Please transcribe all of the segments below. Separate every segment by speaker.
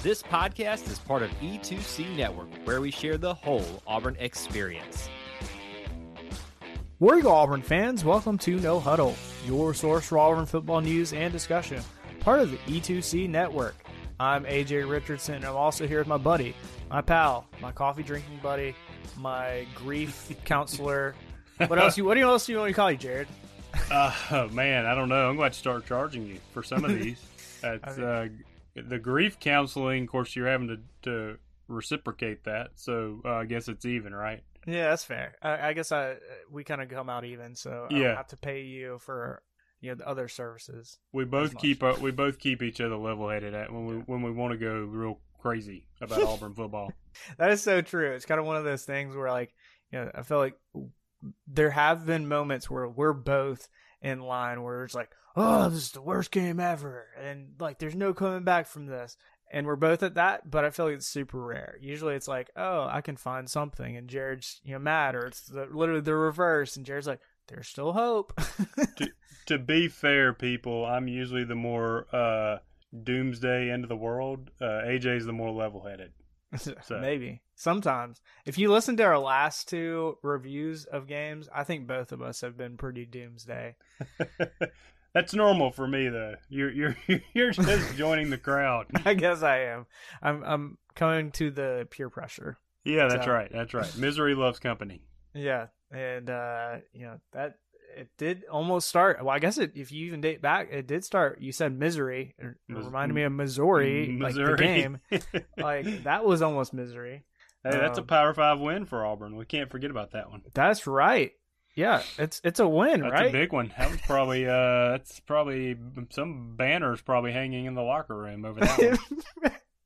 Speaker 1: This podcast is part of E2C Network, where we share the whole Auburn experience.
Speaker 2: War Eagle Auburn fans, welcome to No Huddle, your source for Auburn football news and discussion, part of the E2C Network. I'm AJ Richardson, and I'm also here with my buddy, my pal, my coffee drinking buddy, my grief counselor. What else? You what else do you want to call you, Jared?
Speaker 3: Uh, man, I don't know. I'm going to start charging you for some of these. That's uh, the grief counseling. Of course, you're having to, to reciprocate that, so uh, I guess it's even, right?
Speaker 2: Yeah, that's fair. I, I guess I we kind of come out even, so I
Speaker 3: Yeah.
Speaker 2: don't have to pay you for you know the other services.
Speaker 3: We both keep uh, we both keep each other level headed at when we when we want to go real crazy about Auburn football.
Speaker 2: That is so true. It's kind of one of those things where, like, you know, I feel like there have been moments where we're both in line where it's like, oh, this is the worst game ever, and like, there's no coming back from this, and we're both at that. But I feel like it's super rare. Usually, it's like, oh, I can find something, and Jared's you know mad, or it's the, literally the reverse, and Jared's like, there's still hope.
Speaker 3: to be fair, people, I'm usually the more uh, doomsday end of the world. Uh, AJ's the more level headed. So-
Speaker 2: Maybe sometimes if you listen to our last two reviews of games, I think both of us have been pretty doomsday.
Speaker 3: That's normal for me though. You're you're you're just joining the crowd.
Speaker 2: I guess I am. I'm I'm coming to the peer pressure.
Speaker 3: Yeah, that's
Speaker 2: So-
Speaker 3: right. That's right. Misery loves company.
Speaker 2: Yeah, and uh, you know that it did almost start. Well, I guess it, if you even date back, it did start. You said misery. It reminded me of Missouri, like the
Speaker 3: Missouri.
Speaker 2: game. Like that was almost misery.
Speaker 3: Hey, that's a
Speaker 2: Um,
Speaker 3: Power Five win for Auburn. We can't forget about that one.
Speaker 2: That's right. Yeah, it's it's a win,
Speaker 3: That's
Speaker 2: right?
Speaker 3: a big one. That was probably uh, that's probably some banners probably hanging in the locker room over that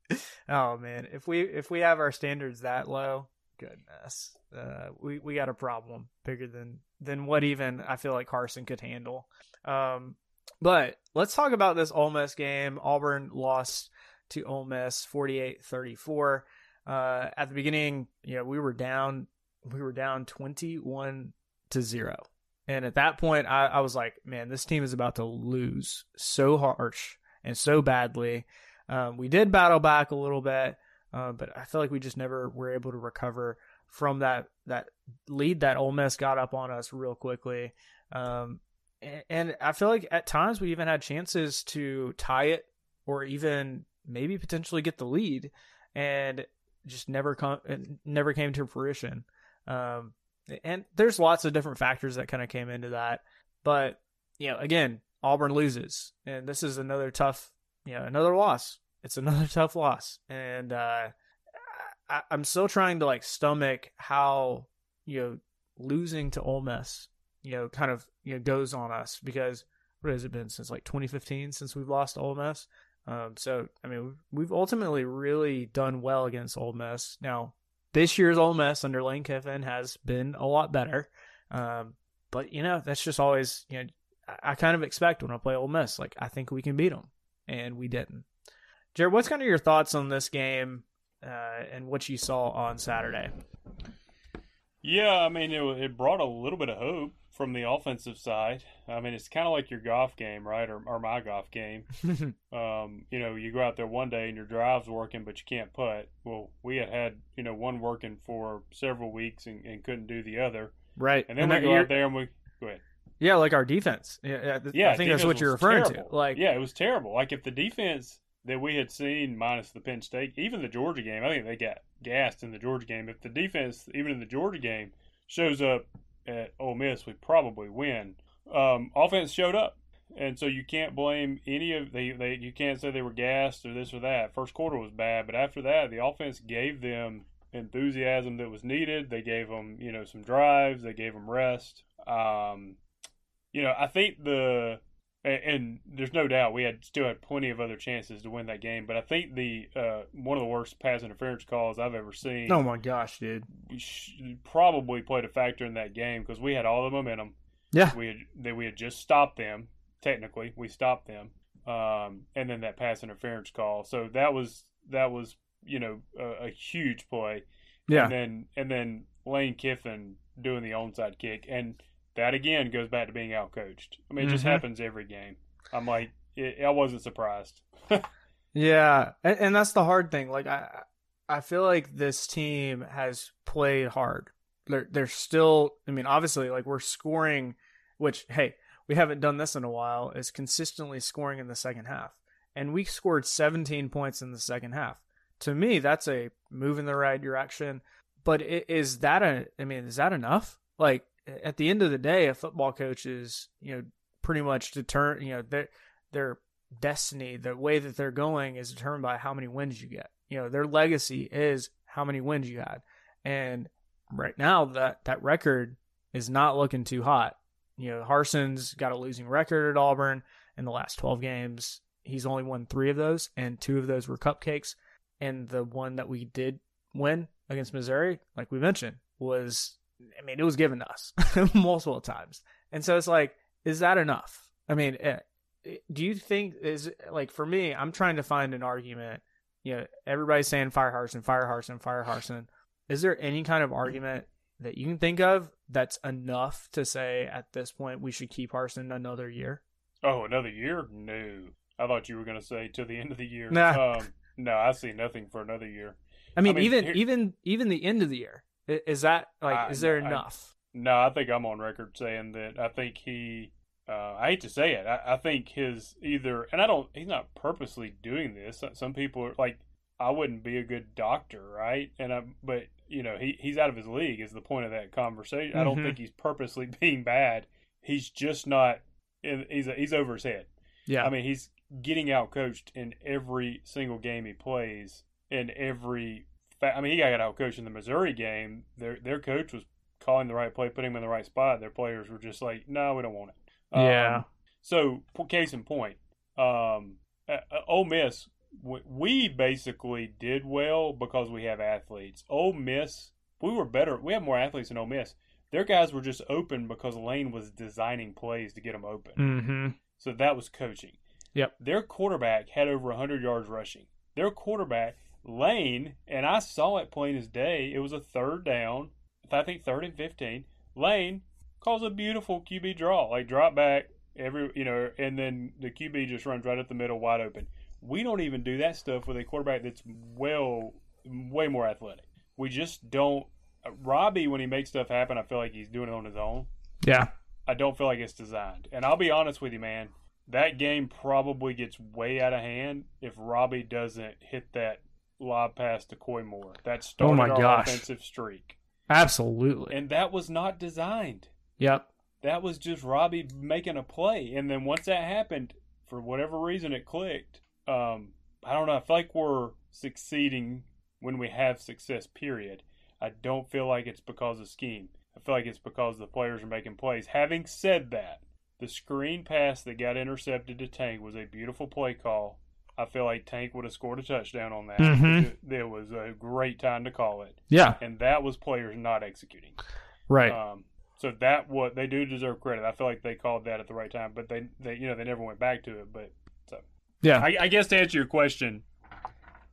Speaker 3: one.
Speaker 2: oh man, if we if we have our standards that low, goodness, uh, we we got a problem bigger than than what even I feel like Harsin could handle. Um, but let's talk about this Ole Miss game. Auburn lost to Ole Miss 48-34. Uh, at the beginning, you know, we were down we were down 21 to 0. And at that point I, I was like, man, this team is about to lose so harsh and so badly. Um, we did battle back a little bit, uh, but I feel like we just never were able to recover from that that lead that Ole Miss got up on us real quickly. Um, and, and I feel like at times we even had chances to tie it or even maybe potentially get the lead, and just never come never came to fruition. Um, and there's lots of different factors that kind of came into that, but you know, again, Auburn loses, and this is another tough you know, another loss. It's another tough loss, and uh, I, I'm still trying to like stomach how you know losing to Ole Miss, you know, kind of you know goes on us because what has it been since like 2015 since we've lost Ole Miss. Um, so I mean, we've, ultimately really done well against Ole Miss. Now, this year's Ole Miss under Lane Kiffin has been a lot better, um, but you know that's just always you know I, I kind of expect when I play Ole Miss, like I think we can beat them and we didn't. Jared, what's kind of your thoughts on this game uh, and what you saw on Saturday?
Speaker 3: Yeah, I mean, it, it brought a little bit of hope from the offensive side. I mean, it's kind of like your golf game, right? Or, or my golf game. Um, you know, you go out there one day and your drive's working, but you can't putt. Well, we had had, you know, one working for several weeks and, and couldn't do the other.
Speaker 2: right,
Speaker 3: And then we
Speaker 2: that-
Speaker 3: go out there and we go ahead.
Speaker 2: Yeah, like our defense. Yeah, yeah, I think that's what you're referring
Speaker 3: terrible.
Speaker 2: to. Like,
Speaker 3: yeah, it was terrible. Like if the defense that we had seen minus the Penn State, even the Georgia game, I think they got gassed in the Georgia game. If the defense, even in the Georgia game, shows up at Ole Miss, we probably win. Um, offense showed up, and so you can't blame any of they. They you can't say they were gassed or this or that. First quarter was bad, but after that, the offense gave them enthusiasm that was needed. They gave them you know some drives. They gave them rest. Um, you know, I think the and, and there's no doubt we had still had plenty of other chances to win that game. But I think the uh, one of the worst pass interference calls I've ever seen.
Speaker 2: Oh my gosh, dude!
Speaker 3: Probably played a factor in that game because we had all the momentum.
Speaker 2: Yeah,
Speaker 3: we had that we had just stopped them. Technically, we stopped them, um, and then that pass interference call. So that was that was you know a, a huge play.
Speaker 2: Yeah,
Speaker 3: and then and then Lane Kiffin doing the onside kick and that again goes back to being outcoached. I mean, it just mm-hmm. happens every game. I'm like, it, I wasn't surprised.
Speaker 2: yeah, and, and, that's the hard thing. Like, I, I feel like this team has played hard. They're, they're still. I mean, obviously, like we're scoring, which hey, we haven't done this in a while. Is consistently scoring in the second half, and we scored 17 points in the second half. To me, that's a move in the right direction. But is that a? I mean, is that enough? Like at the end of the day, a football coach is, you know, pretty much determined, you know, their, their destiny, the way that they're going is determined by how many wins you get. You know, their legacy is how many wins you had. And right now that, that record is not looking too hot. You know, Harsin's got a losing record at Auburn in the last 12 games. He's only won three of those, and two of those were cupcakes. And the one that we did win against Missouri, like we mentioned, was I mean, it was given to us multiple times. And so it's like, is that enough? I mean, eh, do you think is like for me, I'm trying to find an argument. You know, everybody's saying fire Harsin, fire Harsin, fire Harsin. Is there any kind of argument that you can think of that's enough to say at this point we should keep Harsin another year?
Speaker 3: Oh, another year? No. I thought you were going to say till the end of the year.
Speaker 2: Nah.
Speaker 3: Um, no, I see nothing for another year.
Speaker 2: I mean, I mean even here... even even the end of the year. Is that like I, is there enough?
Speaker 3: I, no, I think I'm on record saying that I think he. Uh, I hate to say it. I, I think his either, and I don't. He's not purposely doing this. Some people are like, I wouldn't be a good doctor, right? And I, but you know, he he's out of his league. Is the point of that conversation? Mm-hmm. I don't mm-hmm. think he's purposely being bad. He's just not. He's a, he's over his head.
Speaker 2: Yeah.
Speaker 3: I mean, he's getting out coached in every single game he plays, in every I mean, he got out coached in the Missouri game. Their their coach was calling the right play, putting him in the right spot. Their players were just like, "No, we don't want it."
Speaker 2: Yeah. Um,
Speaker 3: so, case in point, um, uh, Ole Miss, we basically did well because we have athletes. Ole Miss, we were better. We have more athletes than Ole Miss. Their guys were just open because Lane was designing plays to get them open.
Speaker 2: Mm-hmm.
Speaker 3: So that was coaching.
Speaker 2: Yep.
Speaker 3: Their quarterback had over 100 yards rushing. Their quarterback Lane, and I saw it plain as day. It was a third down, I think third and 15. Lane calls a beautiful QB draw, like drop back, every you know, and then the QB just runs right up the middle, wide open. We don't even do that stuff with a quarterback that's well, way more athletic. We just don't. Robby, when he makes stuff happen, I feel like he's doing it on his own.
Speaker 2: Yeah.
Speaker 3: I don't feel like it's designed. And I'll be honest with you, man. That game probably gets way out of hand if Robby doesn't hit that lob pass to Koy Moore. That started oh my our gosh. offensive streak.
Speaker 2: Absolutely.
Speaker 3: And that was not designed.
Speaker 2: Yep.
Speaker 3: That was just Robby making a play. And then once that happened, for whatever reason it clicked. Um, I don't know. I feel like we're succeeding when we have success, period. I don't feel like it's because of scheme. I feel like it's because the players are making plays. Having said that, the screen pass that got intercepted to Tank was a beautiful play call I feel like Tank would have scored a touchdown on that.
Speaker 2: Mm-hmm.
Speaker 3: It, it, was a great time to call it.
Speaker 2: Yeah,
Speaker 3: and that was players not executing.
Speaker 2: Right.
Speaker 3: Um, so that what they do deserve credit. I feel like they called that at the right time, but they, they you know they never went back to it. But so
Speaker 2: yeah,
Speaker 3: I, I guess to answer your question,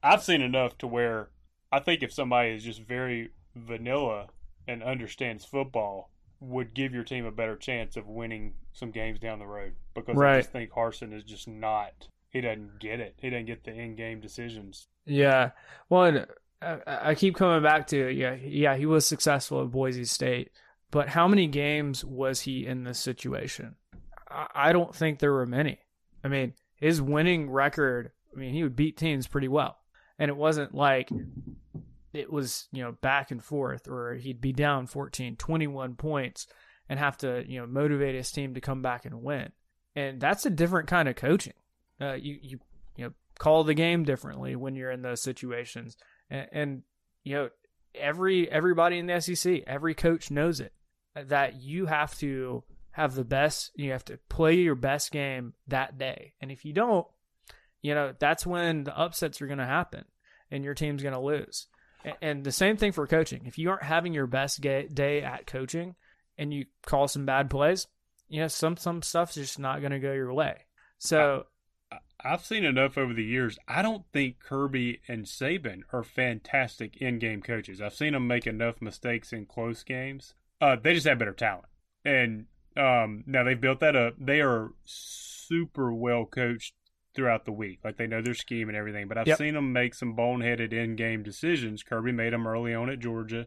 Speaker 3: I've seen enough to where I think if somebody is just very vanilla and understands football, would give your team a better chance of winning some games down the road because right. I just think Harsin is just not he doesn't get it. He doesn't get the in game decisions.
Speaker 2: Yeah. Well, uh, I, I keep coming back to yeah, yeah, he was successful at Boise State, but how many games was he in this situation? I, I don't think there were many. I mean, his winning record. I mean, he would beat teams pretty well, and it wasn't like it was you know back and forth or he'd be down 14 21 points and have to you know motivate his team to come back and win and that's a different kind of coaching uh, you you you know call the game differently when you're in those situations, and, and you know every everybody in the SEC, every coach knows it that you have to have the best. You have to play your best game that day, and if you don't, you know that's when the upsets are going to happen, and your team's going to lose. And the same thing for coaching. If you aren't having your best day at coaching, and you call some bad plays, you know some some stuff's just not going to go your way. So
Speaker 3: I've seen enough over the years. I don't think Kirby and Saban are fantastic in-game coaches. I've seen them make enough mistakes in close games. Uh, they just have better talent, and um, now they've built that up. They are super well coached throughout the week. Like they know their scheme and everything. But I've yep. seen them make some boneheaded in-game decisions. Kirby made them early on at Georgia,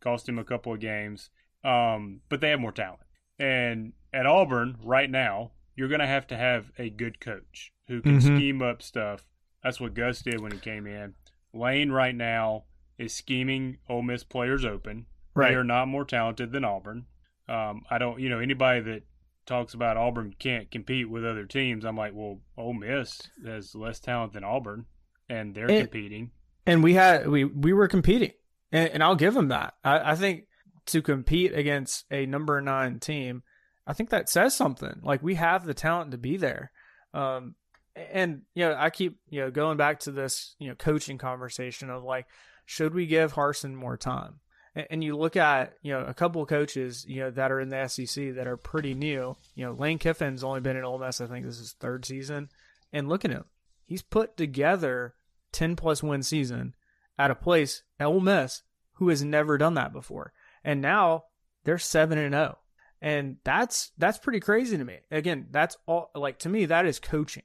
Speaker 3: cost him a couple of games. Um, but they have more talent. And at Auburn right now, you're going to have to have a good coach who can mm-hmm. scheme up stuff. That's what Gus did when he came in. Lane right now is scheming Ole Miss players open. Right. They are not more talented than Auburn. Um, I don't, you know, anybody that talks about Auburn can't compete with other teams. I'm like, well, Ole Miss has less talent than Auburn, and they're and, competing.
Speaker 2: And we had we we were competing, and, and I'll give them that. I, I think to compete against a number nine team, I think that says something. Like we have the talent to be there. Um, and you know, I keep you know going back to this you know coaching conversation of like, should we give Harsin more time? And, and you look at you know a couple of coaches you know that are in the SEC that are pretty new. You know, Lane Kiffin's only been in Ole Miss. I think this is third season, and look at him. He's put together ten plus win season at a place Ole Miss who has never done that before, and now they're seven and zero and that's that's pretty crazy to me. Again, that's all like to me that is coaching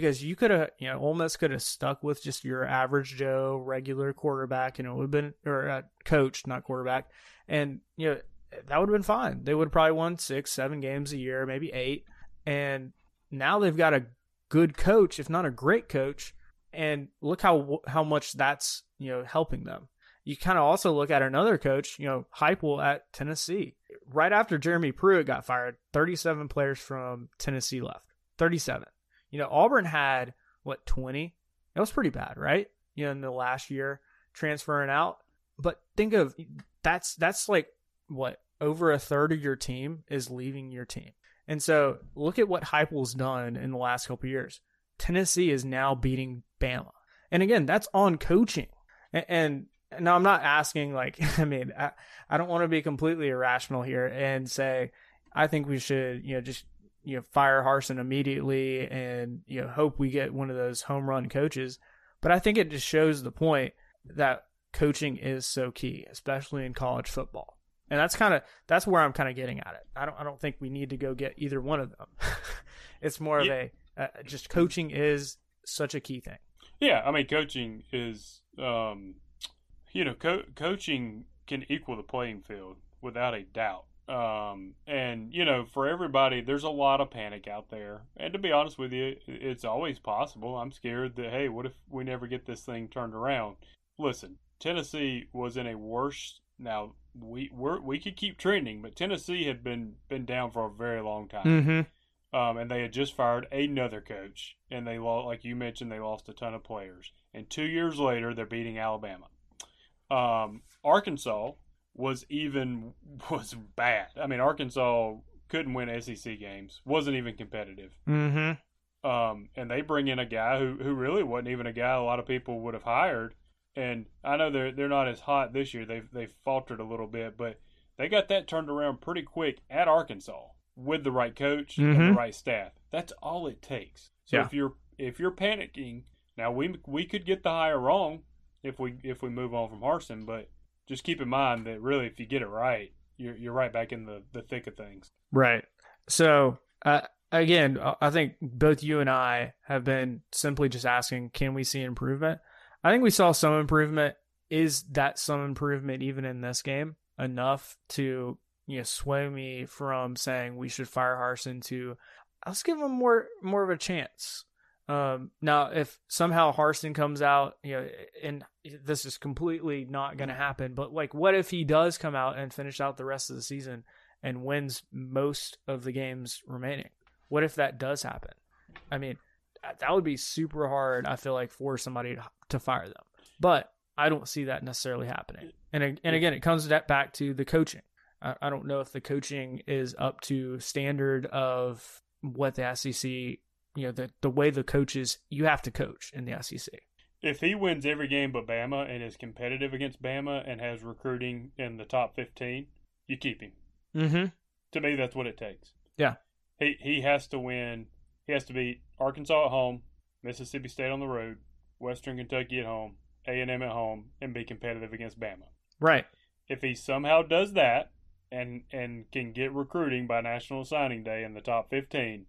Speaker 2: because you could have, you know, Ole Miss could have stuck with just your average Joe regular quarterback, and it would have been or uh, coach, not quarterback, and you know that would have been fine. They would have probably won six, seven games a year, maybe eight, and now they've got a good coach, if not a great coach, and look how how much that's you know helping them. You kind of also look at another coach, you know, Heupel at Tennessee. Right after Jeremy Pruitt got fired, 37 players from Tennessee left. 37 you know, Auburn had what 20. That was pretty bad, right? You know, in the last year transferring out. But think of that's that's like what over a third of your team is leaving your team. And so look at what Heupel's done in the last couple years. Tennessee is now beating Bama. And again, that's on coaching. And, and now I'm not asking like I mean I, I don't want to be completely irrational here and say I think we should you know just you know fire Harsin immediately and you know hope we get one of those home run coaches. But I think it just shows the point that coaching is so key, especially in college football. And that's kind of that's where I'm kind of getting at it. I don't I don't think we need to go get either one of them. it's more yeah. of a uh, just coaching is such a key thing.
Speaker 3: Yeah, I mean coaching is um you know co- coaching can equal the playing field without a doubt. Um, and you know, for everybody, there's a lot of panic out there. And to be honest with you, it's always possible. I'm scared that hey, what if we never get this thing turned around? Listen, Tennessee was in a worse. Now we we we could keep trending, but Tennessee had been been down for a very long time.
Speaker 2: Mm-hmm.
Speaker 3: Um, and they had just fired another coach, and they lost, like you mentioned, they lost a ton of players. And two years later, they're beating Alabama. Um, Arkansas was even was bad. I mean, Arkansas couldn't win SEC games, wasn't even competitive.
Speaker 2: Mm-hmm.
Speaker 3: Um, and they bring in a guy who, who really wasn't even a guy a lot of people would have hired. And I know they're they're not as hot this year. They've they've faltered a little bit, but they got that turned around pretty quick at Arkansas with the right coach mm-hmm. and the mm-hmm. right staff. That's all it takes. So yeah. if you're if you're panicking, now we we could get the hire wrong if we if we move on from Harsin, but just keep in mind that really, if you get it right, you're you're right back in the the thick of things.
Speaker 2: Right. So uh, again, I think both you and I have been simply just asking, can we see improvement? I think we saw some improvement. Is that some improvement even in this game enough to you know sway me from saying we should fire Harsin to let's give him more more of a chance? Um, now, if somehow Harsin comes out, you know, and this is completely not going to happen, but like, what if he does come out and finish out the rest of the season and wins most of the games remaining? What if that does happen? I mean, that would be super hard. I feel like for somebody to, to fire them, but I don't see that necessarily happening. And and again, it comes back to the coaching. I, I don't know if the coaching is up to standard of what the SEC, you know, the the way the coaches you have to coach in the SEC.
Speaker 3: If he wins every game but Bama and is competitive against Bama and has recruiting in the top 15, you keep him.
Speaker 2: Mm-hmm.
Speaker 3: To me, that's what it takes.
Speaker 2: Yeah.
Speaker 3: He he has to win. He has to beat Arkansas at home, Mississippi State on the road, Western Kentucky at home, A and M at home, and be competitive against Bama.
Speaker 2: Right.
Speaker 3: If he somehow does that and and can get recruiting by National Signing Day in the top 15,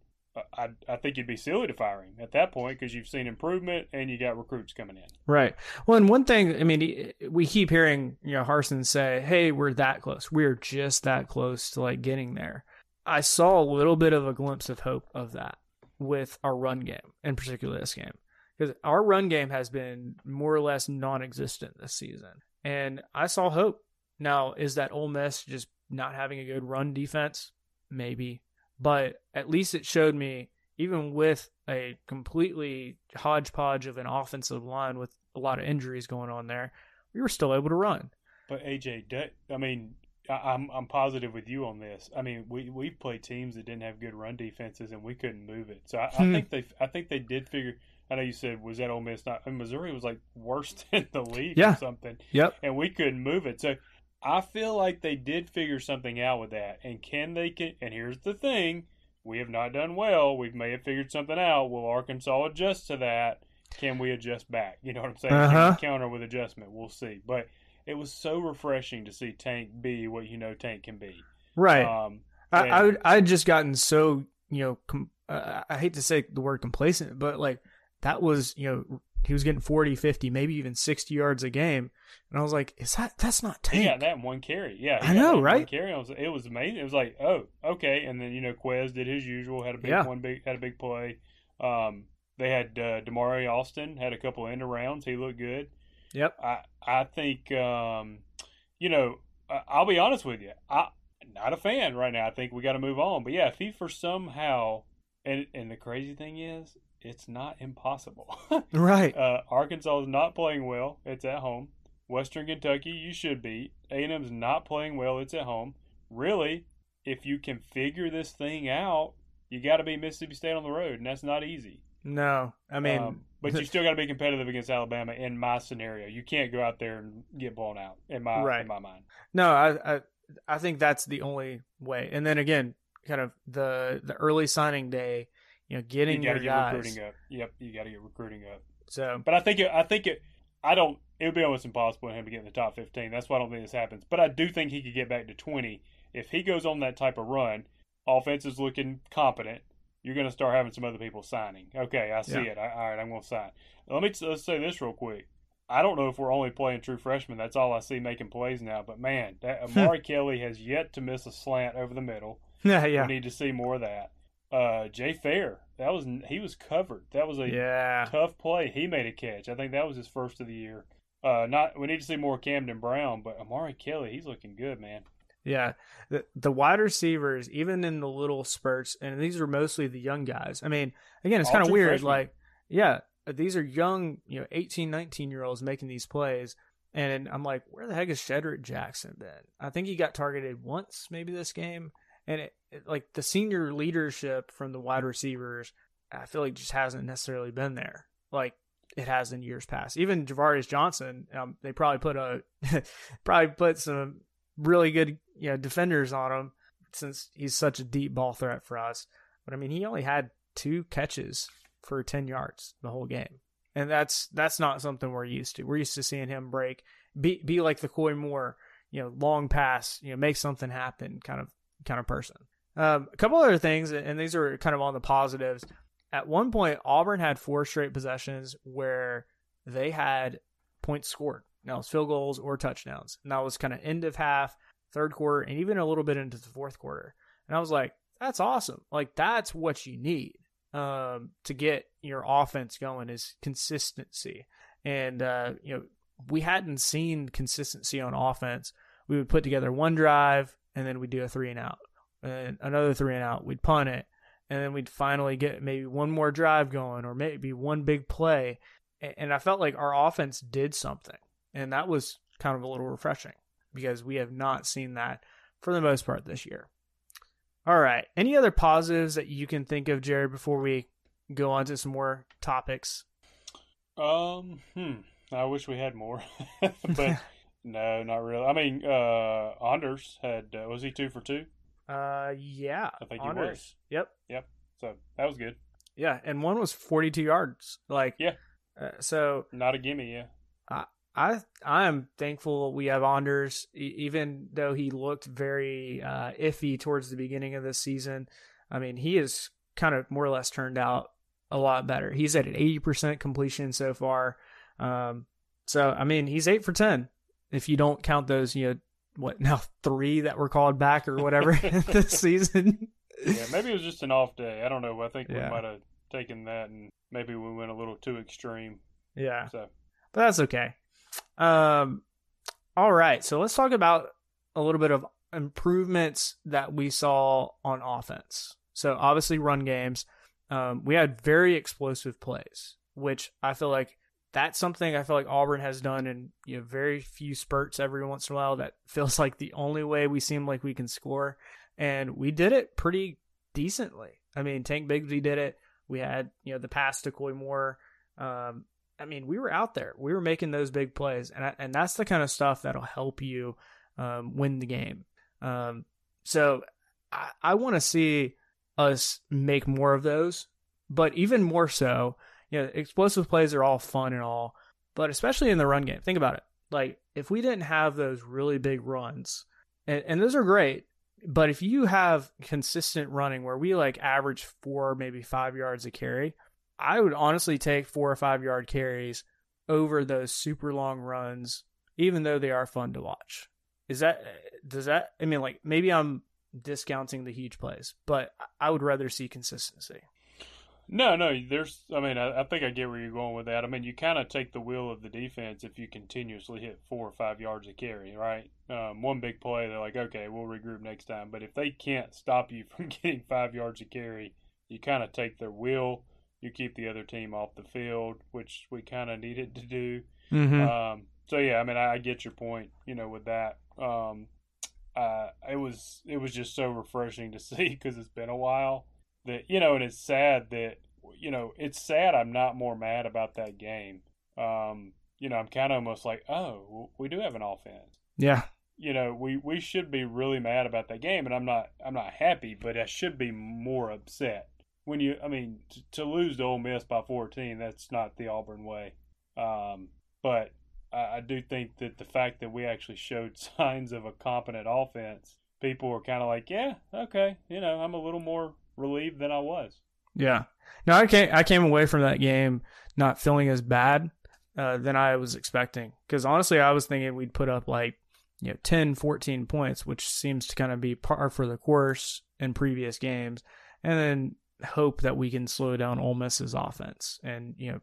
Speaker 3: I, I think you'd be silly to fire him at that point because you've seen improvement and you got recruits coming in.
Speaker 2: Right. Well, and one thing, I mean, we keep hearing, you know, Harsin say, hey, we're that close. We're just that close to like getting there. I saw a little bit of a glimpse of hope of that with our run game, in particular this game, because our run game has been more or less non existent this season. And I saw hope. Now, is that Ole Miss just not having a good run defense? Maybe but at least it showed me even with a completely hodgepodge of an offensive line with a lot of injuries going on there, we were still able to run.
Speaker 3: But AJ, I mean, I'm I'm positive with you on this. I mean, we we played teams that didn't have good run defenses and we couldn't move it. So I, I hmm. think they I think they did figure. I know you said was that Ole Miss not? Missouri was like worst in the league yeah. or something.
Speaker 2: Yep.
Speaker 3: And we couldn't move it. So I feel like they did figure something out with that. And can they? Can, and here's the thing we have not done well. We may have figured something out. Will Arkansas adjust to that? Can we adjust back? You know what I'm saying?
Speaker 2: Uh-huh.
Speaker 3: counter with adjustment? We'll see. But it was so refreshing to see Tank be what you know Tank can be.
Speaker 2: Right. Um, I, and, I would, I'd just gotten so you know com- uh, I hate to say the word complacent, but like that was you know he was getting 40, 50, maybe even 60 yards a game. And I was like, is that, that's not Tank.
Speaker 3: Yeah, that one carry. Yeah.
Speaker 2: I know, right?
Speaker 3: carry. It was, it was amazing. It was like, oh, okay. And then, you know, Quez did his usual, had a big yeah. one, big, had a big play. Um, they had, uh, Damari Alston had a couple end rounds. He looked good.
Speaker 2: Yep.
Speaker 3: I, I think, um, you know, I'll be honest with you. I, not a fan right now. I think we got to move on. But yeah, if he for somehow, and, and the crazy thing is, it's not impossible.
Speaker 2: right.
Speaker 3: Uh, Arkansas is not playing well. It's at home. Western Kentucky, you should beat. A&M's not playing well. It's at home. Really, if you can figure this thing out, you got to beat Mississippi State on the road, and that's not easy.
Speaker 2: No, I mean,
Speaker 3: um, but you still got to be competitive against Alabama. In my scenario, you can't go out there and get blown out. In my right. in my mind,
Speaker 2: no, I, I I think that's the only way. And then again, kind of the the early signing day you know, getting
Speaker 3: you
Speaker 2: your
Speaker 3: get
Speaker 2: guys.
Speaker 3: recruiting up. Yep, you got to get recruiting up.
Speaker 2: So,
Speaker 3: but I think it, I think it. I don't. It would be almost impossible for him to get in the top fifteen. That's why I don't think this happens. But I do think he could get back to twenty if he goes on that type of run. Offense is looking competent. You're going to start having some other people signing. Okay, I see yeah. it. I, all right, I'm going to sign. Let me let's say this real quick. I don't know if we're only playing true freshmen. That's all I see making plays now. But man, that, Omari Kelly has yet to miss a slant over the middle.
Speaker 2: Yeah, yeah.
Speaker 3: We need to see more of that. Uh, Jay Fair, that was he was covered. That was a
Speaker 2: yeah.
Speaker 3: tough play. He made a catch. I think that was his first of the year. Uh, not we need to see more Camden Brown, but Omari Kelly, he's looking good, man.
Speaker 2: Yeah, the the wide receivers, even in the little spurts, and these are mostly the young guys. I mean, again, it's kind of weird. Like, yeah, these are young, you know, 18, 19 year olds making these plays. And I'm like, where the heck is Shedrick Jackson been? I think he got targeted once, maybe this game and it, it, like the senior leadership from the wide receivers, I feel like just hasn't necessarily been there like it has in years past. Even Javarius Johnson, um, they probably put a probably put some really good you know defenders on him since he's such a deep ball threat for us. But I mean, he only had two catches for 10 yards the whole game. And that's that's not something we're used to. We're used to seeing him break, be be like the Koy Moore, you know, long pass, you know, make something happen kind of kind of person. Um, a couple other things, and these are kind of on the positives. At one point, Auburn had four straight possessions where they had points scored. Now it's field goals or touchdowns, and that was kind of end of half, third quarter, and even a little bit into the fourth quarter. And I was like, "That's awesome! Like that's what you need um, to get your offense going is consistency." And uh, you know, we hadn't seen consistency on offense. We would put together one drive, and then we'd do a three and out, and another three and out. We'd punt it, and then we'd finally get maybe one more drive going, or maybe one big play. And I felt like our offense did something, and that was kind of a little refreshing because we have not seen that for the most part this year. All right. Any other positives that you can think of, Jared, before we go on to some more topics?
Speaker 3: Um, hmm. I wish we had more, but no, not really. I mean, uh, Anders had uh, was he two for two?
Speaker 2: Uh, yeah,
Speaker 3: I think
Speaker 2: Anders.
Speaker 3: he was.
Speaker 2: Yep.
Speaker 3: Yep. So that was good.
Speaker 2: Yeah, and one was 42 yards. Like,
Speaker 3: Yeah.
Speaker 2: Uh, so
Speaker 3: Not a gimme. Yeah.
Speaker 2: I I I am thankful we have Anders, e- even though he looked very uh, iffy towards the beginning of this season. I mean, he has kind of more or less turned out a lot better. He's at an 80% completion so far. Um, so I mean, he's eight for 10. If you don't count those, you know, what now three that were called back or whatever this season.
Speaker 3: Yeah. Maybe it was just an off day. I don't know. I think
Speaker 2: Yeah.
Speaker 3: we might have taken that and maybe we went a little too extreme.
Speaker 2: yeah.
Speaker 3: So
Speaker 2: but that's okay. Um, all right, so let's talk about a little bit of improvements that we saw on offense. So obviously, run games. Um, we had very explosive plays, which I feel like that's something I feel like Auburn has done in you know very few spurts every once in a while. That feels like the only way we seem like we can score, and we did it pretty decently. I mean, Tank Bigsby did it. We had you know the pass to Koy Moore. Um, I mean, we were out there. We were making those big plays, and I, and that's the kind of stuff that'll help you um, win the game. Um, so I, I want to see us make more of those, but even more so, you know, explosive plays are all fun and all, but especially in the run game. Think about it. Like if we didn't have those really big runs, and, and those are great, but if you have consistent running where we like average four, maybe five yards a carry, I would honestly take four or five yard carries over those super long runs, even though they are fun to watch. Is that, does that, I mean, like maybe I'm discounting the huge plays, but I would rather see consistency.
Speaker 3: No, no. There's. I mean, I, I think I get where you're going with that. I mean, you kind of take the wheel of the defense if you continuously hit four or five yards a carry, right? Um, one big play, they're like, okay, we'll regroup next time. But if they can't stop you from getting five yards a carry, you kind of take their wheel. You keep the other team off the field, which we kind of needed to do.
Speaker 2: Mm-hmm.
Speaker 3: Um, so yeah, I mean, I, I get your point. You know, with that, um, uh, it was it was just so refreshing to see because it's been a while that you know, and it's sad that you know, it's sad. I'm not more mad about that game. Um, you know, I'm kind of almost like, oh, we do have an offense.
Speaker 2: yeah.
Speaker 3: You know, we we should be really mad about that game, and I'm not I'm not happy, but I should be more upset when you. I mean, to, to lose to Ole Miss by 14, that's not the Auburn way. Um, but I, I do think that the fact that we actually showed signs of a competent offense, people were kind of like, yeah, okay, you know, I'm a little more relieved than I was.
Speaker 2: Yeah. No, I came I came away from that game not feeling as bad uh, than I was expecting. Because honestly, I was thinking we'd put up like you know 10, 14 points, which seems to kind of be par for the course in previous games, and then hope that we can slow down Ole Miss's offense. And you know,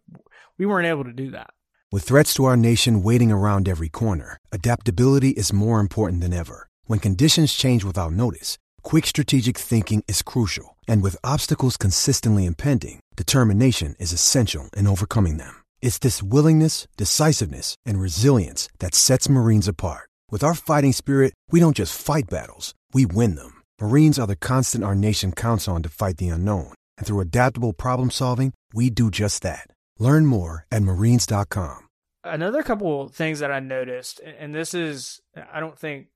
Speaker 2: we weren't able to do that.
Speaker 4: With threats to our nation waiting around every corner, adaptability is more important than ever. When conditions change without notice, quick strategic thinking is crucial. And with obstacles consistently impending, determination is essential in overcoming them. It's this willingness, decisiveness, and resilience that sets Marines apart. With our fighting spirit, we don't just fight battles, we win them. Marines are the constant our nation counts on to fight the unknown. And through adaptable problem solving, we do just that. Learn more at marines.com.
Speaker 2: Another couple things that I noticed, and this is, I don't think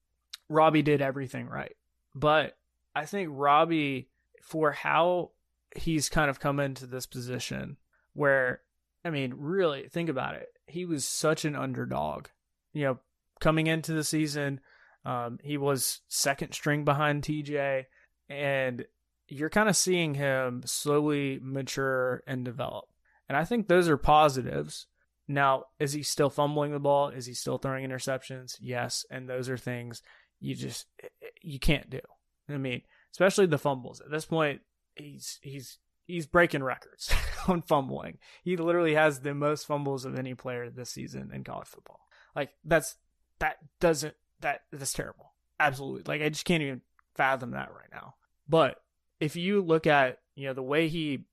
Speaker 2: Robby did everything right, but I think Robby, for how he's kind of come into this position, where, I mean, really think about it. He was such an underdog, you know, coming into the season. Um, he was second string behind TJ, and you're kind of seeing him slowly mature and develop. And I think those are positives. Now, is he still fumbling the ball? Is he still throwing interceptions? Yes, and those are things you just you can't do. I mean, especially the fumbles. At this point, he's he's he's breaking records on fumbling. He literally has the most fumbles of any player this season in college football. Like that's that doesn't that that's terrible. Absolutely. Like I just can't even fathom that right now. But if you look at, you know, the way he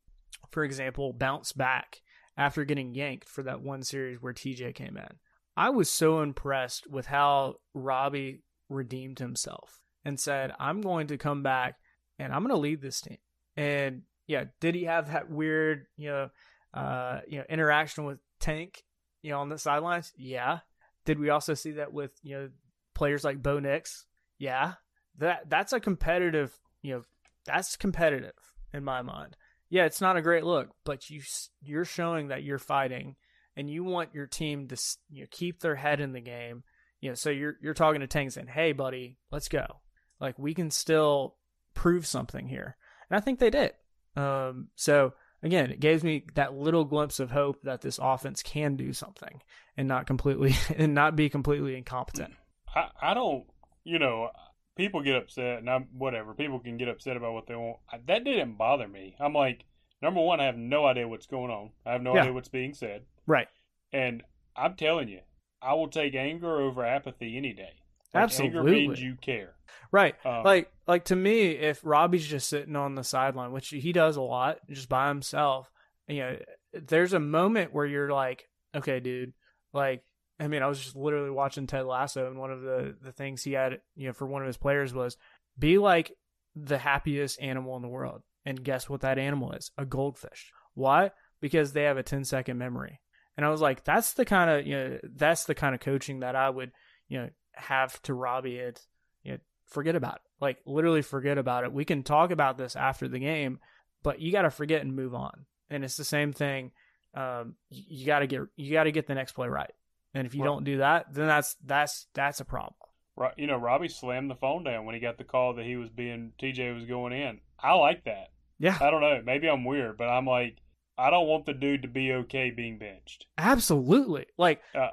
Speaker 2: for example, bounced back after getting yanked for that one series where TJ came in. I was so impressed with how Robby redeemed himself and said, "I'm going to come back and I'm going to lead this team." And yeah, did he have that weird, you know, uh, you know, interaction with Tank, you know, on the sidelines? Yeah. Did we also see that with you know players like Bo Nix? Yeah. That that's a competitive, you know, that's competitive in my mind. Yeah, it's not a great look, but you you're showing that you're fighting and you want your team to you know, keep their head in the game. You know, so you're you're talking to Tank saying, "Hey, buddy, let's go. Like we can still prove something here." And I think they did. Um, so again, it gave me that little glimpse of hope that this offense can do something and not completely and not be completely incompetent.
Speaker 3: I, I don't, you know, people get upset and I'm whatever. People can get upset about what they want. That didn't bother me. I'm like, number one, I have no idea what's going on. I have no yeah. idea what's being said.
Speaker 2: Right.
Speaker 3: And I'm telling you, I will take anger over apathy any day.
Speaker 2: Like, Absolutely. Anger
Speaker 3: means you care.
Speaker 2: Right. Um, like like to me, if Robby's just sitting on the sideline, which he does a lot, just by himself, you know, there's a moment where you're like, okay, dude, like I mean, I was just literally watching Ted Lasso, and one of the the things he had, you know, for one of his players was be like the happiest animal in the world. And guess what that animal is? A goldfish. Why? Because they have a 10 second memory. And I was like, that's the kind of, you know, that's the kind of coaching that I would, you know, have to Robby it, you know, forget about it. Like literally forget about it. We can talk about this after the game, but you got to forget and move on. And it's the same thing. Um, you got to get, you got to get the next play right. And if you right. don't do that, then that's, that's, that's a problem.
Speaker 3: Right. You know, Robby slammed the phone down when he got the call that he was being, TJ was going in. I like that.
Speaker 2: Yeah.
Speaker 3: I don't know. Maybe I'm weird, but I'm like, I don't want the dude to be okay being benched.
Speaker 2: Absolutely. Like, uh,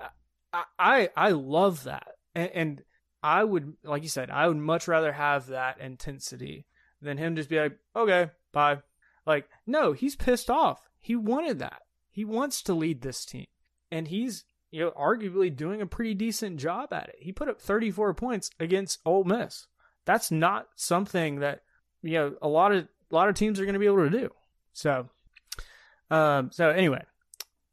Speaker 2: I, I, I love that. And, and I would, like you said, I would much rather have that intensity than him just be like, okay, bye. Like, no, he's pissed off. He wanted that. He wants to lead this team. And he's, you know, arguably doing a pretty decent job at it. He put up 34 points against Ole Miss. That's not something that, you know, a lot of a lot of teams are going to be able to do. So, um, so anyway,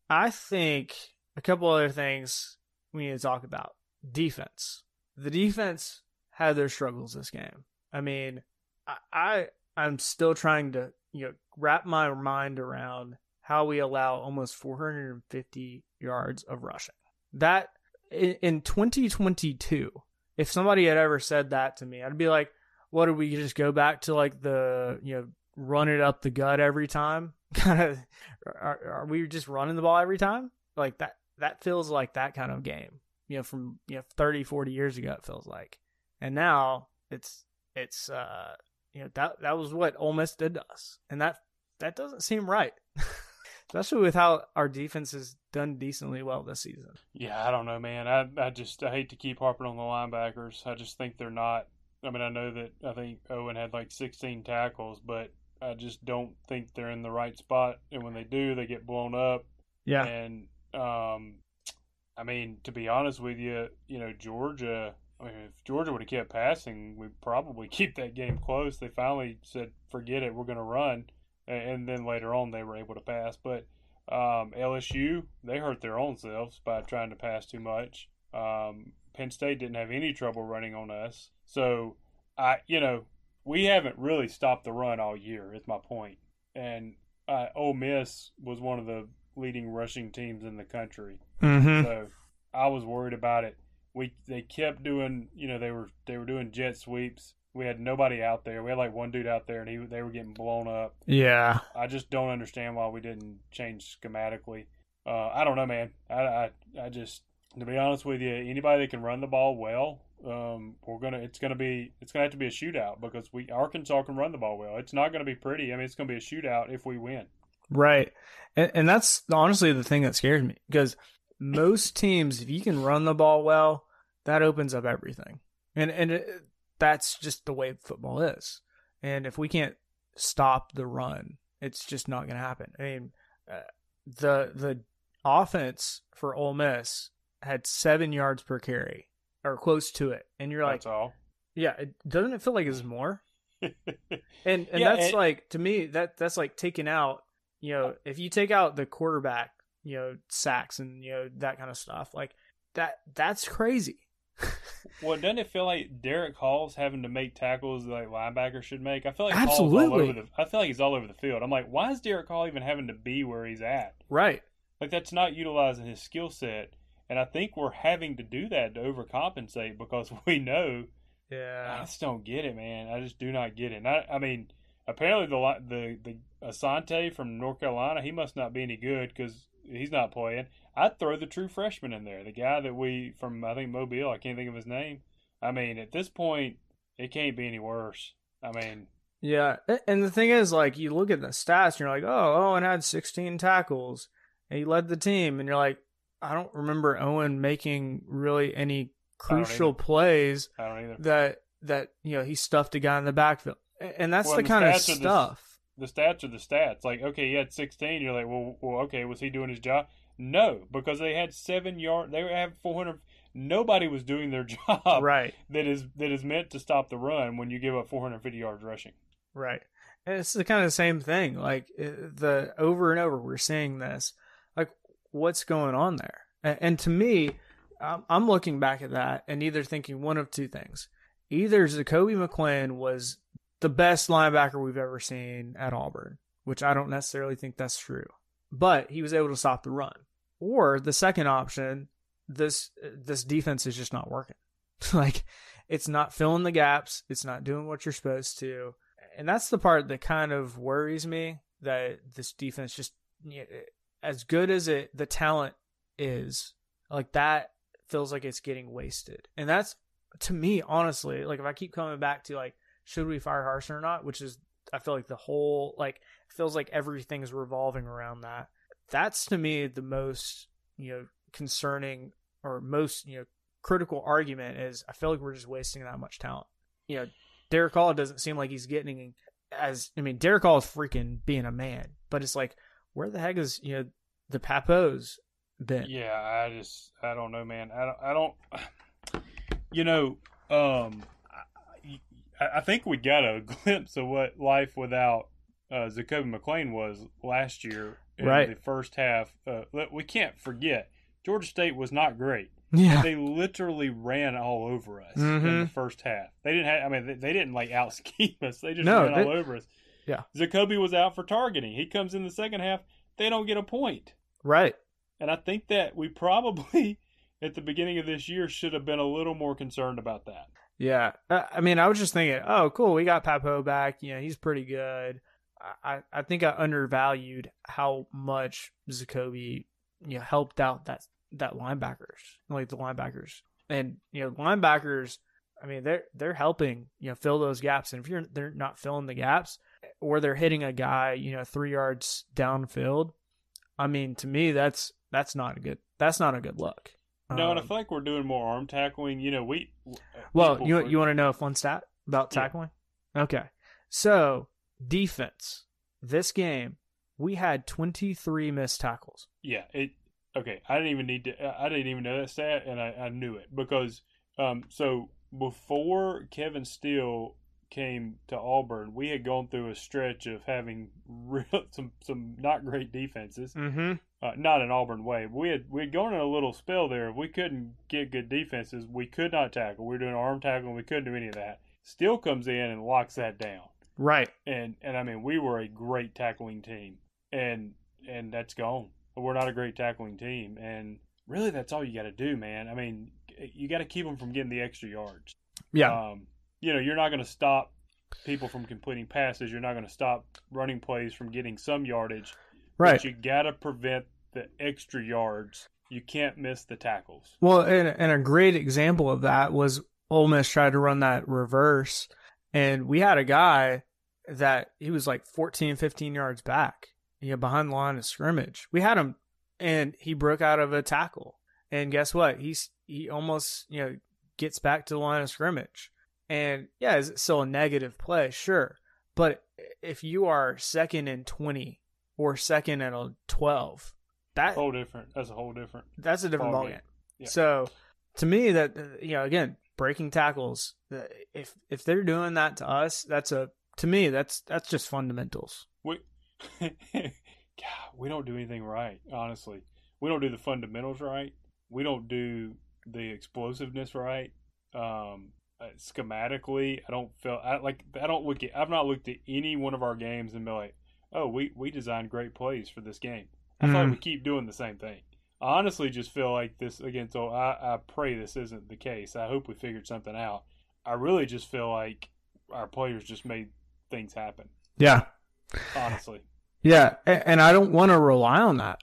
Speaker 2: I think a couple other things we need to talk about. Defense. The defense had their struggles this game. I mean, I, I I'm still trying to you know wrap my mind around how we allow almost 450 yards of rushing. That in, in 2022, if somebody had ever said that to me, I'd be like, what did we just go back to like the you know run it up the gut every time? Kind of are, are we just running the ball every time? Like that that feels like that kind of game. You know, from you know 30, 40 years ago it feels like. And now it's it's uh you know that that was what Ole Miss did to us. And that that doesn't seem right. Especially with how our defense has done decently well this season.
Speaker 3: Yeah, I don't know, man. I I just I hate to keep harping on the linebackers. I just think they're not I mean, I know that I think Owen had like 16 tackles, but I just don't think they're in the right spot. And when they do, they get blown up.
Speaker 2: Yeah.
Speaker 3: And, um, I mean, to be honest with you, you know, Georgia, I mean, if Georgia would have kept passing, we'd probably keep that game close. They finally said, forget it, we're going to run. And then later on, they were able to pass. But um, LSU, they hurt their own selves by trying to pass too much. Um, Penn State didn't have any trouble running on us. So, I you know we haven't really stopped the run all year. Is my point. And uh, Ole Miss was one of the leading rushing teams in the country.
Speaker 2: Mm-hmm.
Speaker 3: So I was worried about it. We they kept doing you know they were they were doing jet sweeps. We had nobody out there. We had like one dude out there, and he they were getting blown up.
Speaker 2: Yeah,
Speaker 3: I just don't understand why we didn't change schematically. Uh, I don't know, man. I, I I just to be honest with you, anybody that can run the ball well, um, we're gonna it's gonna be it's gonna have to be a shootout because we Arkansas can run the ball well. It's not gonna be pretty. I mean, it's gonna be a shootout if we win.
Speaker 2: Right, and, and that's honestly the thing that scares me because most teams, if you can run the ball well, that opens up everything, and and it, that's just the way football is. And if we can't stop the run, it's just not gonna happen. I mean, uh, the the offense for Ole Miss had seven yards per carry or close to it, and you're like,
Speaker 3: that's all.
Speaker 2: Yeah, it, doesn't it feel like it's more? and and yeah, that's like to me that that's like taking out. You know, if you take out the quarterback, you know, sacks and you know that kind of stuff, like that that's crazy.
Speaker 3: Well, doesn't it feel like Derick Hall's having to make tackles like linebackers should make? I feel like
Speaker 2: Absolutely.
Speaker 3: over the. I feel like he's all over the field. I'm like, why is Derick Hall even having to be where he's at?
Speaker 2: Right.
Speaker 3: Like that's not utilizing his skill set, and I think we're having to do that to overcompensate because we know.
Speaker 2: Yeah.
Speaker 3: I just don't get it, man. I just do not get it. And I, I mean, apparently the the the Asante from North Carolina, he must not be any good because he's not playing. I'd throw the true freshman in there, the guy that we from I think Mobile. I can't think of his name. I mean, at this point, it can't be any worse. I mean,
Speaker 2: Yeah. And the thing is, like, you look at the stats and you're like, oh, Owen had 16 tackles and he led the team. And you're like, I don't remember Owen making really any crucial
Speaker 3: either.
Speaker 2: plays
Speaker 3: I don't either.
Speaker 2: that, that, you know, he stuffed a guy in the backfield. And that's
Speaker 3: Well,
Speaker 2: the
Speaker 3: the
Speaker 2: kind of
Speaker 3: are the-
Speaker 2: stuff.
Speaker 3: the stats are the stats. Like, okay, he had 16. You're like, well, well, okay, was he doing his job? No, because they had seven yard. They have 400. Nobody was doing their job.
Speaker 2: right.
Speaker 3: That is that is meant to stop the run when you give up 450 yards rushing.
Speaker 2: Right. And it's the kind of the same thing. Like the over and over, we're seeing this. Like, what's going on there? And, and to me, I'm, I'm looking back at that and either thinking one of two things: either Zakoby McClain was the best linebacker we've ever seen at Auburn, which I don't necessarily think that's true, but he was able to stop the run. Or the second option, this this defense is just not working. like, it's not filling the gaps. It's not doing what you're supposed to and that's the part that kind of worries me that this defense just as good as it the talent is like that feels like it's getting wasted and that's to me honestly like if i keep coming back to like should we fire Harsin or not which is i feel like the whole like feels like everything's revolving around that that's to me the most you know concerning or most you know critical argument is i feel like we're just wasting that much talent you know Derick Hall doesn't seem like he's getting as I mean Derick Hall is freaking being a man, but it's like where the heck is you know the Pappoe's been?
Speaker 3: Yeah, I just I don't know, man. I don't. I don't you know, um, I, I think we got a glimpse of what life without uh, Zakoby McClain was last year in
Speaker 2: Right.
Speaker 3: the first half. Uh, we can't forget Georgia State was not great.
Speaker 2: Yeah,
Speaker 3: They literally ran all over us in
Speaker 2: Mhm.
Speaker 3: the first half. They didn't have. I mean, they, they didn't like out scheme us. They just
Speaker 2: No,
Speaker 3: ran
Speaker 2: they-
Speaker 3: all over us.
Speaker 2: Yeah.
Speaker 3: Zacoby was out for targeting. He comes in the second half. They don't get a point.
Speaker 2: right.
Speaker 3: And I think that we probably, at the beginning of this year, should have been a little more concerned about that.
Speaker 2: Yeah, I I mean I was just thinking, oh cool, we got Pappoe back. Know he's pretty good. I I- I think I undervalued how much Zakoby you know helped out that that linebackers like the linebackers and you know linebackers. I mean they're they're helping you know fill those gaps, and if you're they're not filling the gaps or they're hitting a guy you know three yards downfield, I mean to me that's that's not a good that's not a good look.
Speaker 3: No, and I
Speaker 2: Um,
Speaker 3: feel like we're doing more arm tackling. You know, we.
Speaker 2: well, you you want to know a fun stat about
Speaker 3: Yeah.
Speaker 2: tackling? Okay, so defense this game we had 23 missed tackles.
Speaker 3: Yeah, it. Okay, I didn't even need to. I didn't even know that stat, and I, I knew it because. Um. So before Kevin Steele came to Auburn, we had gone through a stretch of having real some some not great defenses.
Speaker 2: Mm-hmm.
Speaker 3: uh, not an Auburn way. We had we had gone in a little spell there. If we couldn't get good defenses, we could not tackle. We were doing arm tackling. we couldn't do any of that. Steele comes in and locks that down.
Speaker 2: Right.
Speaker 3: And and I mean, we were a great tackling team, and and that's gone. We're not a great tackling team, and really, that's all you got to do, man. I mean, you got to keep them from getting the extra yards.
Speaker 2: Yeah.
Speaker 3: Um, you know, you're not going to stop people from completing passes. You're not going to stop running plays from getting some yardage.
Speaker 2: right.
Speaker 3: But you got to prevent the extra yards. You can't miss the tackles.
Speaker 2: Well, and, and a great example of that was Ole Miss tried to run that reverse, and we had a guy that he was like 14, 15 yards back, you know, behind the line of scrimmage. We had him, and he broke out of a tackle, and guess what? He's he almost you know gets back to the line of scrimmage, and yeah, is it still a negative play? Sure, but if you are second and twenty or second and a twelve, that
Speaker 3: Whole different. That's a whole different.
Speaker 2: that's a different
Speaker 3: Ball game. Yeah.
Speaker 2: So, to me, that uh, you know, again, breaking tackles. If if they're doing that to us, that's a to me that's that's just fundamentals.
Speaker 3: We, God, we don't do anything right. Honestly, we don't do the fundamentals right. We don't do the explosiveness right. Um, uh, schematically, I don't feel I like I don't look at I've not looked at any one of our games and be like, oh, we we designed great plays for this game. I feel like we keep doing the same thing. I honestly just feel like this again. So I, I pray this isn't the case. I hope we figured something out. I really just feel like our players just made things happen.
Speaker 2: Yeah.
Speaker 3: Honestly,
Speaker 2: Yeah. And I don't want to rely on that.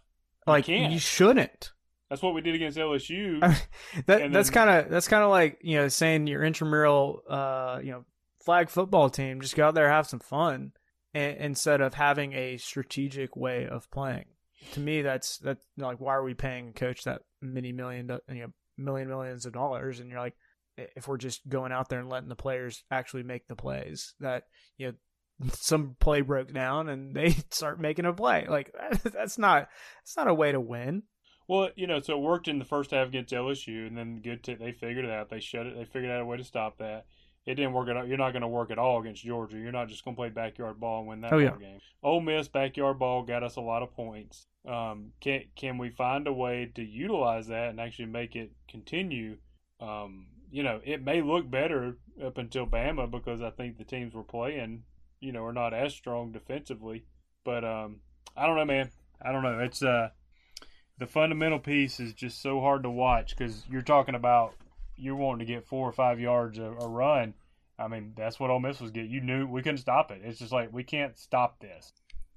Speaker 2: Like,
Speaker 3: can't.
Speaker 2: you shouldn't.
Speaker 3: That's what we did against LSU.
Speaker 2: that
Speaker 3: And
Speaker 2: that's kind of that's kind of like you know saying your intramural uh you know flag football team just go out there have some fun and, instead of having a strategic way of playing. To me that's that's like why are we paying a coach that many million you know million millions of dollars? And you're like if we're just going out there and letting the players actually make the plays that you know some play broke down and they start making a play. Like that's not that's not a way to win
Speaker 3: Well, you know, so it worked in the first half against LSU, and then good. T- they figured it out. They shut it. They figured out a way to stop that. It didn't work at all. You're not going to work at all against Georgia. You're not just going to play backyard ball and win that
Speaker 2: Oh, yeah.
Speaker 3: game. Ole Miss backyard ball got us a lot of points. Um, can can we find a way to utilize that and actually make it continue? Um, you know, it may look better up until Bama because I think the teams we're playing, you know, are not as strong defensively. But um, I don't know, man. I don't know. It's uh the fundamental piece is just so hard to watch because you're talking about you're wanting to get four or five yards a, a run. I mean, that's what Ole Miss was getting. You knew we couldn't stop it. It's just like we can't stop this,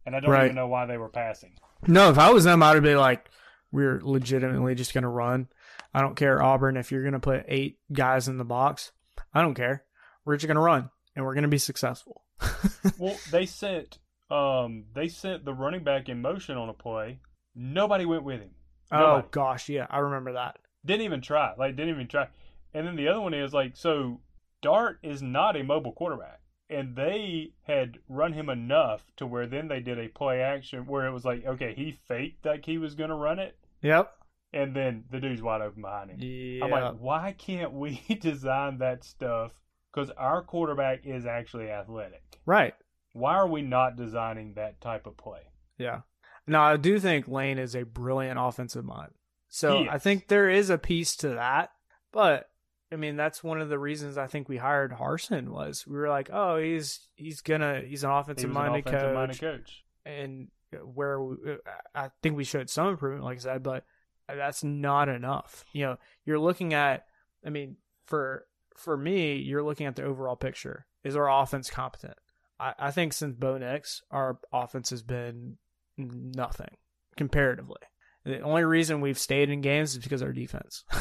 Speaker 3: and I don't
Speaker 2: Right.
Speaker 3: even know why they were passing.
Speaker 2: No, if I was them, I'd be like, we're legitimately just going to run. I don't care, Auburn, if you're going to put eight guys in the box. I don't care. We're just going to run, and we're going to be successful.
Speaker 3: well, they sent um they sent the running back in motion on a play. Nobody went with him.
Speaker 2: oh, gosh. Yeah, I remember that.
Speaker 3: Didn't even try. Like didn't even try. And then the other one is like so Dart is not a mobile quarterback. And they had run him enough to where then they did a play action where it was like, okay, he faked like he was gonna run it,
Speaker 2: Yep.
Speaker 3: and then the dude's wide open behind him.
Speaker 2: Yeah.
Speaker 3: I'm like, why can't we design that stuff? Because our quarterback is actually athletic.
Speaker 2: right.
Speaker 3: Why are we not designing that type of play?
Speaker 2: Yeah. Now, I do think Lane is a brilliant offensive mind. So I think there is a piece to that. But I mean, that's one of the reasons I think we hired Harsin was we were like, oh, he's he's gonna he's an offensive
Speaker 3: was an
Speaker 2: minded coach,
Speaker 3: coach.
Speaker 2: and uh, where we, uh, I think we showed some improvement, like I said, but that's not enough. You know, you're looking at, I mean, for for me, you're looking at the overall picture. Is our offense competent? I, I think since Bo Nix, our offense has been nothing comparatively. The only reason we've stayed in games is because of our defense.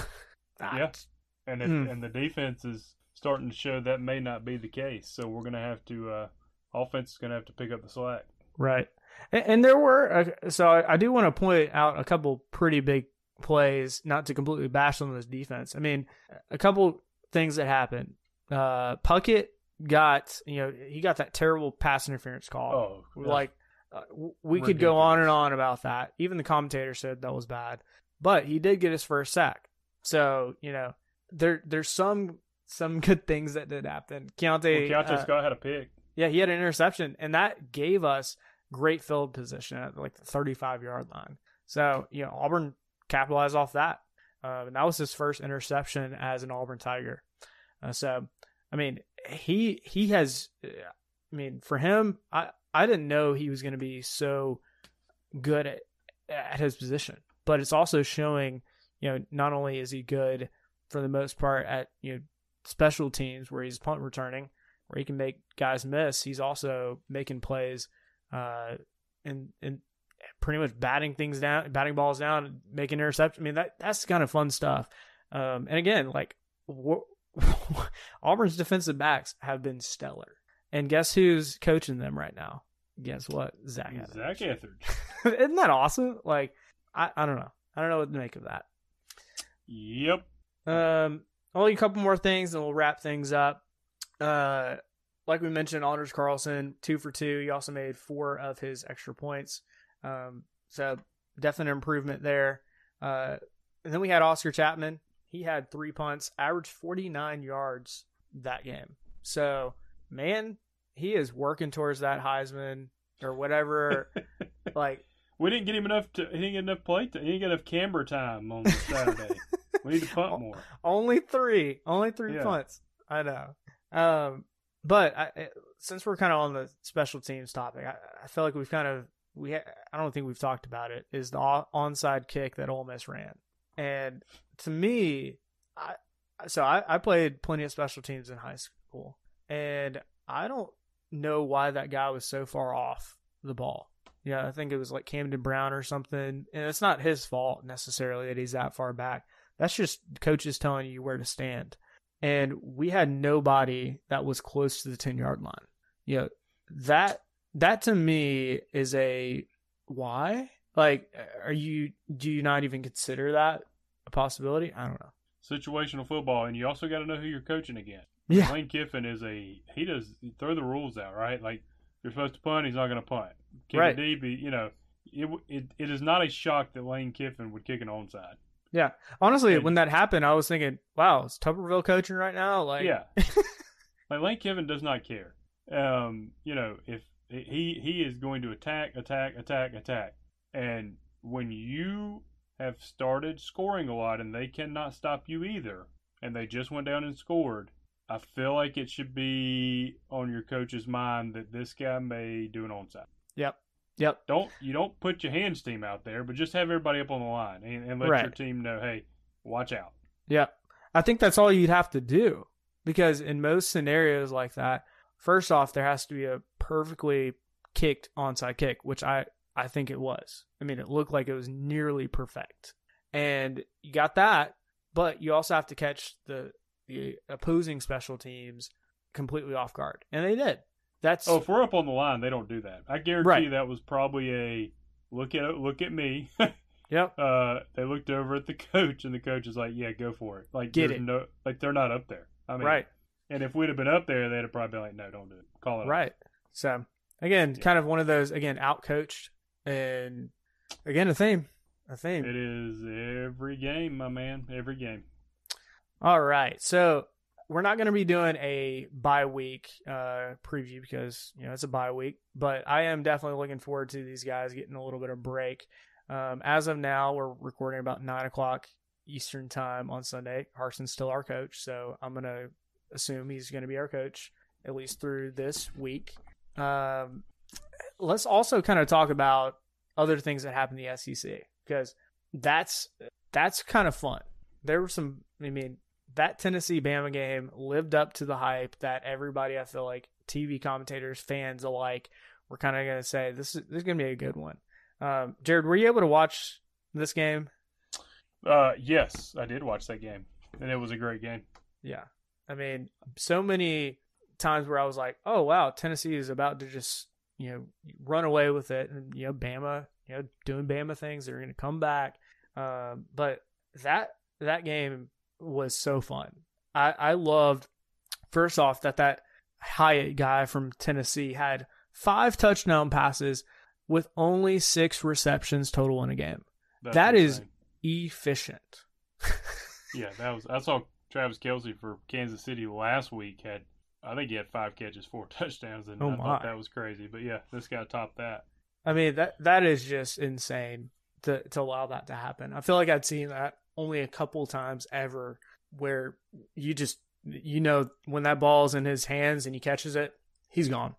Speaker 3: Yeah. And if,
Speaker 2: Hmm.
Speaker 3: and the defense is starting to show that may not be the case. So we're going to have to uh, offense is going to have to pick up the slack.
Speaker 2: Right. And, and there were, uh, so I, I do want to point out a couple pretty big plays, not to completely bash on this defense. I mean, a couple things that happened. Uh, Puckett got, you know, he got that terrible pass interference call.
Speaker 3: Oh,
Speaker 2: like, uh, we could go on and on about that. Even the commentator said that was bad, but he did get his first sack. So, you know, there, there's some, some good things that did happen. Keionta,
Speaker 3: well, Keionta
Speaker 2: uh,
Speaker 3: Scott had a pick.
Speaker 2: yeah, he had an interception, and that gave us great field position at like the 35 yard line. So, you know, Auburn capitalized off that. Uh, and that was his first interception as an Auburn Tiger. Uh, so, I mean, he he has. I mean, for him, I I didn't know he was going to be so good at at his position, but it's also showing. You know, not only is he good for the most part at you know special teams where he's punt returning, where he can make guys miss. He's also making plays, uh, and and pretty much batting things down, batting balls down, making interceptions. I mean that that's kind of fun stuff. Um, and again, like wh- Auburn's defensive backs have been stellar, and guess who's coaching them right now? Guess what? Zach. Evans.
Speaker 3: Zac Etheredge.
Speaker 2: Isn't that awesome? Like I I don't know. I don't know what to make of that.
Speaker 3: Yep.
Speaker 2: Um, only a couple more things, and we'll wrap things up. Uh, like we mentioned, Anders Carlson two for two. He also made four of his extra points. Um, so definite improvement there. Uh, and then we had Oscar Chapman. He had three punts, averaged forty nine yards that game. So man, he is working towards that Heisman or whatever. like
Speaker 3: We didn't get him enough. To, he didn't get enough play. To, he didn't get enough camber time on Saturday. We need to punt more.
Speaker 2: Only three. Only three
Speaker 3: Yeah.
Speaker 2: punts. I know. Um, but I, since we're kind of on the special teams topic, I, I feel like we've kind of we. Ha- I don't think we've talked about it. Is the o- onside kick that Ole Miss ran, and to me, I so I, I played plenty of special teams in high school, and I don't know why that guy was so far off the ball. Yeah, I think it was like Camden Brown or something, and it's not his fault necessarily that he's that far back. That's just coaches telling you where to stand. And we had nobody that was close to the 10 yard line. You know, that, that to me is a why? Like, are you, do you not even consider that a possibility? I don't know.
Speaker 3: Situational football, and you also got to know who you're coaching against.
Speaker 2: Yeah.
Speaker 3: Lane Kiffin is a he does throw the rules out right. Like you're supposed to punt, he's not going to punt. Kick
Speaker 2: Right.
Speaker 3: deep, you know. It, it it is not a shock that Lane Kiffin would kick an onside.
Speaker 2: Yeah. Honestly,
Speaker 3: And-
Speaker 2: when that happened, I was thinking, wow, is Tuberville coaching right now? Like,
Speaker 3: yeah, like Lane Kiffin does not care. Um, you know, if he he is going to attack, attack, attack, attack, and when you have started scoring a lot and they cannot stop you either, and they just went down and scored, I feel like it should be on your coach's mind that this guy may do an onside.
Speaker 2: Yep. Yep.
Speaker 3: Don't you don't put your hands team out there, but just have everybody up on the line and, and let
Speaker 2: Right.
Speaker 3: your team know, hey, watch out.
Speaker 2: Yep. I think that's all you'd have to do because in most scenarios like that, first off, there has to be a perfectly kicked onside kick, which I, I think it was. I mean, it looked like it was nearly perfect. And you got that, but you also have to catch the, the opposing special teams completely off guard. And they did. That's
Speaker 3: Oh, if we're up on the line, they don't do that. I guarantee
Speaker 2: Right.
Speaker 3: you that was probably a look at look at me.
Speaker 2: yep.
Speaker 3: uh, they looked over at the coach, and the coach is like, "Yeah, go for it." Like,
Speaker 2: Get it.
Speaker 3: No, like they're not up there. I mean,
Speaker 2: right.
Speaker 3: And if we'd have been up there, they'd have probably been like, "No, don't do it. Call it." off."
Speaker 2: Right. So again, kind of one of those again out coached and again a theme. A theme.
Speaker 3: It is every game, my man. Every game.
Speaker 2: All right. So we're not going to be doing a bye week uh, preview because you know it's a bye week, but I am definitely looking forward to these guys getting a little bit of break. Um, as of now, we're recording about nine o'clock Eastern time on Sunday. Harsin's still our coach, so I'm going to assume he's going to be our coach at least through this week. Um, let's also kind of talk about other things that happen in the SEC because that's that's kind of fun. There were some. I mean, that Tennessee Bama game lived up to the hype that everybody. I feel like TV commentators, fans alike, were kind of going to say this is this is going to be a good one. Um, Jared, were you able to watch this game?
Speaker 3: Uh, yes, I did watch that game, and it was a great game.
Speaker 2: Yeah. I mean, so many times where I was like, oh, wow, Tennessee is about to just, you know, run away with it. And, you know, Bama, you know, doing Bama things. They're going to come back. Um, but that, that game was so fun. I, I loved, first off, that that Hyatt guy from Tennessee had five touchdown passes with only six receptions total in a game.
Speaker 3: That's
Speaker 2: That is-
Speaker 3: insane.
Speaker 2: Efficient.
Speaker 3: Yeah, that was. I saw Travis Kelce for Kansas City last week had. I think he had five catches, four touchdowns, and
Speaker 2: Oh,
Speaker 3: I thought that was crazy. But yeah, this guy topped that.
Speaker 2: I mean that that is just insane to to allow that to happen. I feel like I'd seen that only a couple times ever where you just you know when that ball's in his hands and he catches it, he's gone.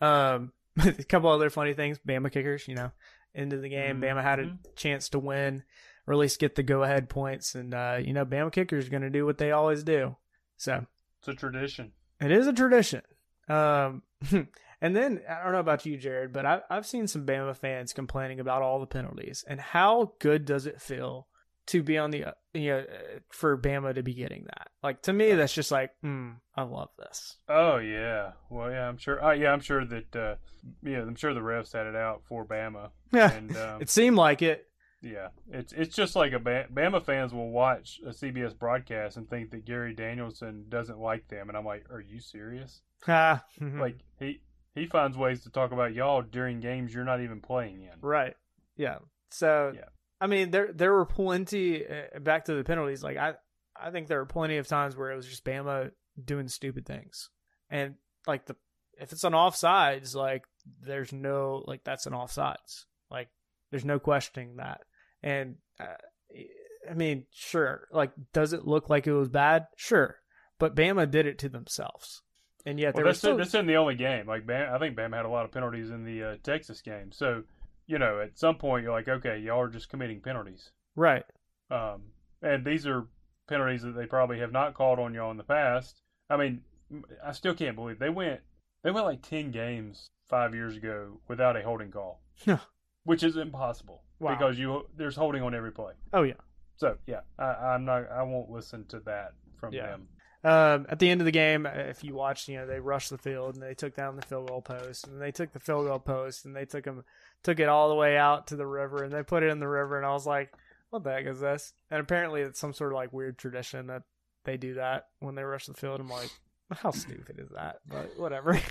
Speaker 2: Um a couple other funny things, Bama kickers, you know, into the game. Bama had a
Speaker 3: Mhm.
Speaker 2: chance to win or at least get the go ahead points and uh you know Bama kickers are going to do what they always do. So,
Speaker 3: It's a tradition.
Speaker 2: it is a tradition. Um, and then I don't know about you, Jared, but I, I've seen some Bama fans complaining about all the penalties and how good does it feel to be on the uh, you know uh, for Bama to be getting that. Like to me, that's just like, mm, I love this.
Speaker 3: Oh yeah. Well, yeah, I'm sure. Uh, yeah, I'm sure that. Uh, yeah, I'm sure the refs had it out for Bama.
Speaker 2: Yeah,
Speaker 3: And um,
Speaker 2: it seemed like it.
Speaker 3: yeah, it's it's just like a ba- Bama fans will watch a CBS broadcast and think that Gary Danielson doesn't like them, and I'm like, are you serious?
Speaker 2: Ah,
Speaker 3: Like he he finds ways to talk about y'all during games you're not even playing in.
Speaker 2: Right. Yeah. So
Speaker 3: Yeah.
Speaker 2: I mean, there there were plenty. Uh, back to the penalties. Like I, I think there were plenty of times where it was just Bama doing stupid things, and like the if it's an offsides, like there's no like that's an offsides. Like there's no questioning that. And uh, I mean, sure. Like, does it look like it was bad? Sure, but Bama did it to themselves, and yet
Speaker 3: Well, this,
Speaker 2: still.
Speaker 3: this isn't the only game. Like Bam, I think Bama had a lot of penalties in the uh, Texas game. So, you know, at some point you're like, okay, y'all are just committing penalties.
Speaker 2: right.
Speaker 3: Um, and these are penalties that they probably have not called on y'all in the past. I mean, I still can't believe they went they went like ten games five years ago without a holding call, which is impossible
Speaker 2: Wow.
Speaker 3: because you there's holding on every play.
Speaker 2: Oh yeah.
Speaker 3: So yeah, I, I'm not I won't listen to that from
Speaker 2: Yeah.
Speaker 3: them.
Speaker 2: Um, at the end of the game, if you watched, you know they rushed the field and they took down the field goal post, and they took the field goal post and they took them, took it all the way out to the river, and they put it in the river, and I was like, "What the heck is this?" And apparently, it's some sort of like weird tradition that they do that when they rush the field. I'm like, "How stupid is that?" But whatever.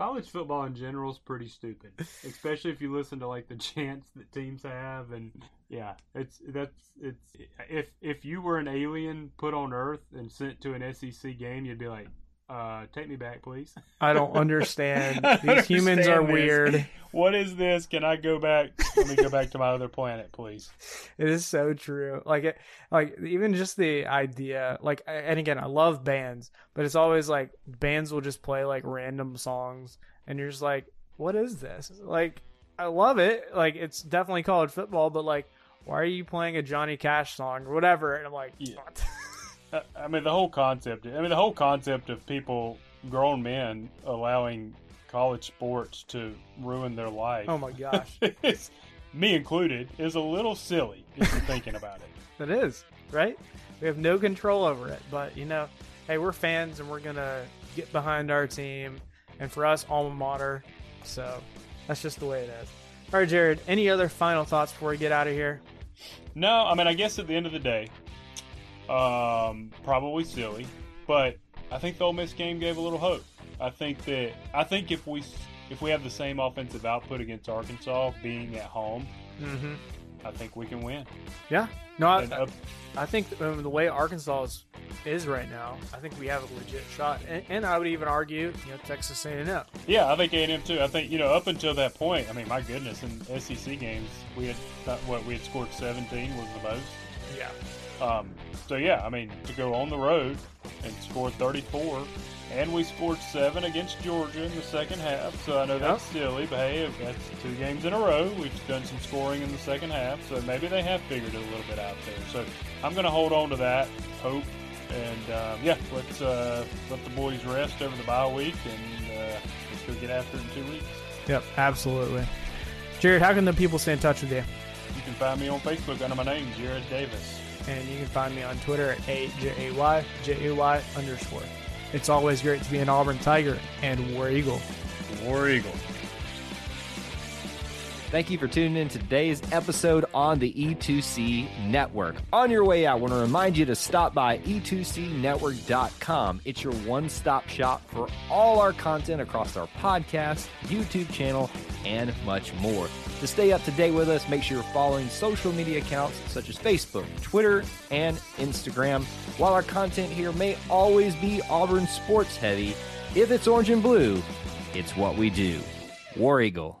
Speaker 3: College football in general is pretty stupid, especially if you listen to like the chants that teams have, and yeah, it's that's it's if if you were an alien put on Earth and sent to an SEC game, you'd be like, uh, "Take me back, please."
Speaker 2: I don't understand.
Speaker 3: I
Speaker 2: These
Speaker 3: don't
Speaker 2: humans are
Speaker 3: this.
Speaker 2: weird.
Speaker 3: What is this? Can I go back? Let me go back to my other planet, please.
Speaker 2: It is so true. Like it, like even just the idea, like, and again, I love bands, but it's always like bands will just play like random songs, and you're just like, what is this? Like, I love it. Like, it's definitely college football, but like, why are you playing a Johnny Cash song or whatever? And I'm like,
Speaker 3: Yeah. I- mean, the whole concept. I mean, the whole concept of people, grown men, allowing college sports to ruin their life.
Speaker 2: oh my gosh,
Speaker 3: me included, is a little silly if you're thinking about it.
Speaker 2: it is right. We have no control over it, but you know, hey, we're fans and we're gonna get behind our team, and for us, alma mater. So that's just the way it is. All right, Jared. Any other final thoughts before we get out of here?
Speaker 3: No, I mean, I guess at the end of the day, um, probably silly, but I think the Ole Miss game gave a little hope. I think that I think if we if we have the same offensive output against Arkansas, being at home,
Speaker 2: Mm-hmm.
Speaker 3: I think we can win.
Speaker 2: Yeah. No, I,
Speaker 3: And, uh,
Speaker 2: I think um, the way Arkansas is, is right now, I think we have a legit shot, and, and I would even argue, you know, Texas A&M.
Speaker 3: Yeah, I think A and M too. I think you know up until that point. I mean, my goodness, in SEC games we had uh, what we had scored seventeen was the most.
Speaker 2: Yeah.
Speaker 3: Um, so yeah, I mean to go on the road and score thirty four, and we scored seven against Georgia in the second half. So I know that's silly, but hey, that's two games in a row. We've done some scoring in the second half, so maybe they have figured it a little bit out there. So I'm going to hold on to that hope. And um, yeah, let's uh, let the boys rest over the bye week, and uh, let's go get after it in two weeks.
Speaker 2: Yep. Absolutely. Jared, how can the people stay in touch with you?
Speaker 3: You can find me on Facebook under my name, Jared Davis.
Speaker 2: And you can find me on Twitter at A-J-A-Y, J-A-Y underscore. It's always great to be an Auburn Tiger and War Eagle.
Speaker 3: War Eagle.
Speaker 1: Thank you for tuning in to today's episode on the E2C Network. On your way out, I want to remind you to stop by E e2cnetwork.com. It's your one stop shop for all our content across our podcast, YouTube channel, and much more. To stay up to date with us, make sure you're following social media accounts such as Facebook, Twitter, and Instagram. While our content here may always be Auburn sports heavy, if it's orange and blue, it's what we do. War Eagle.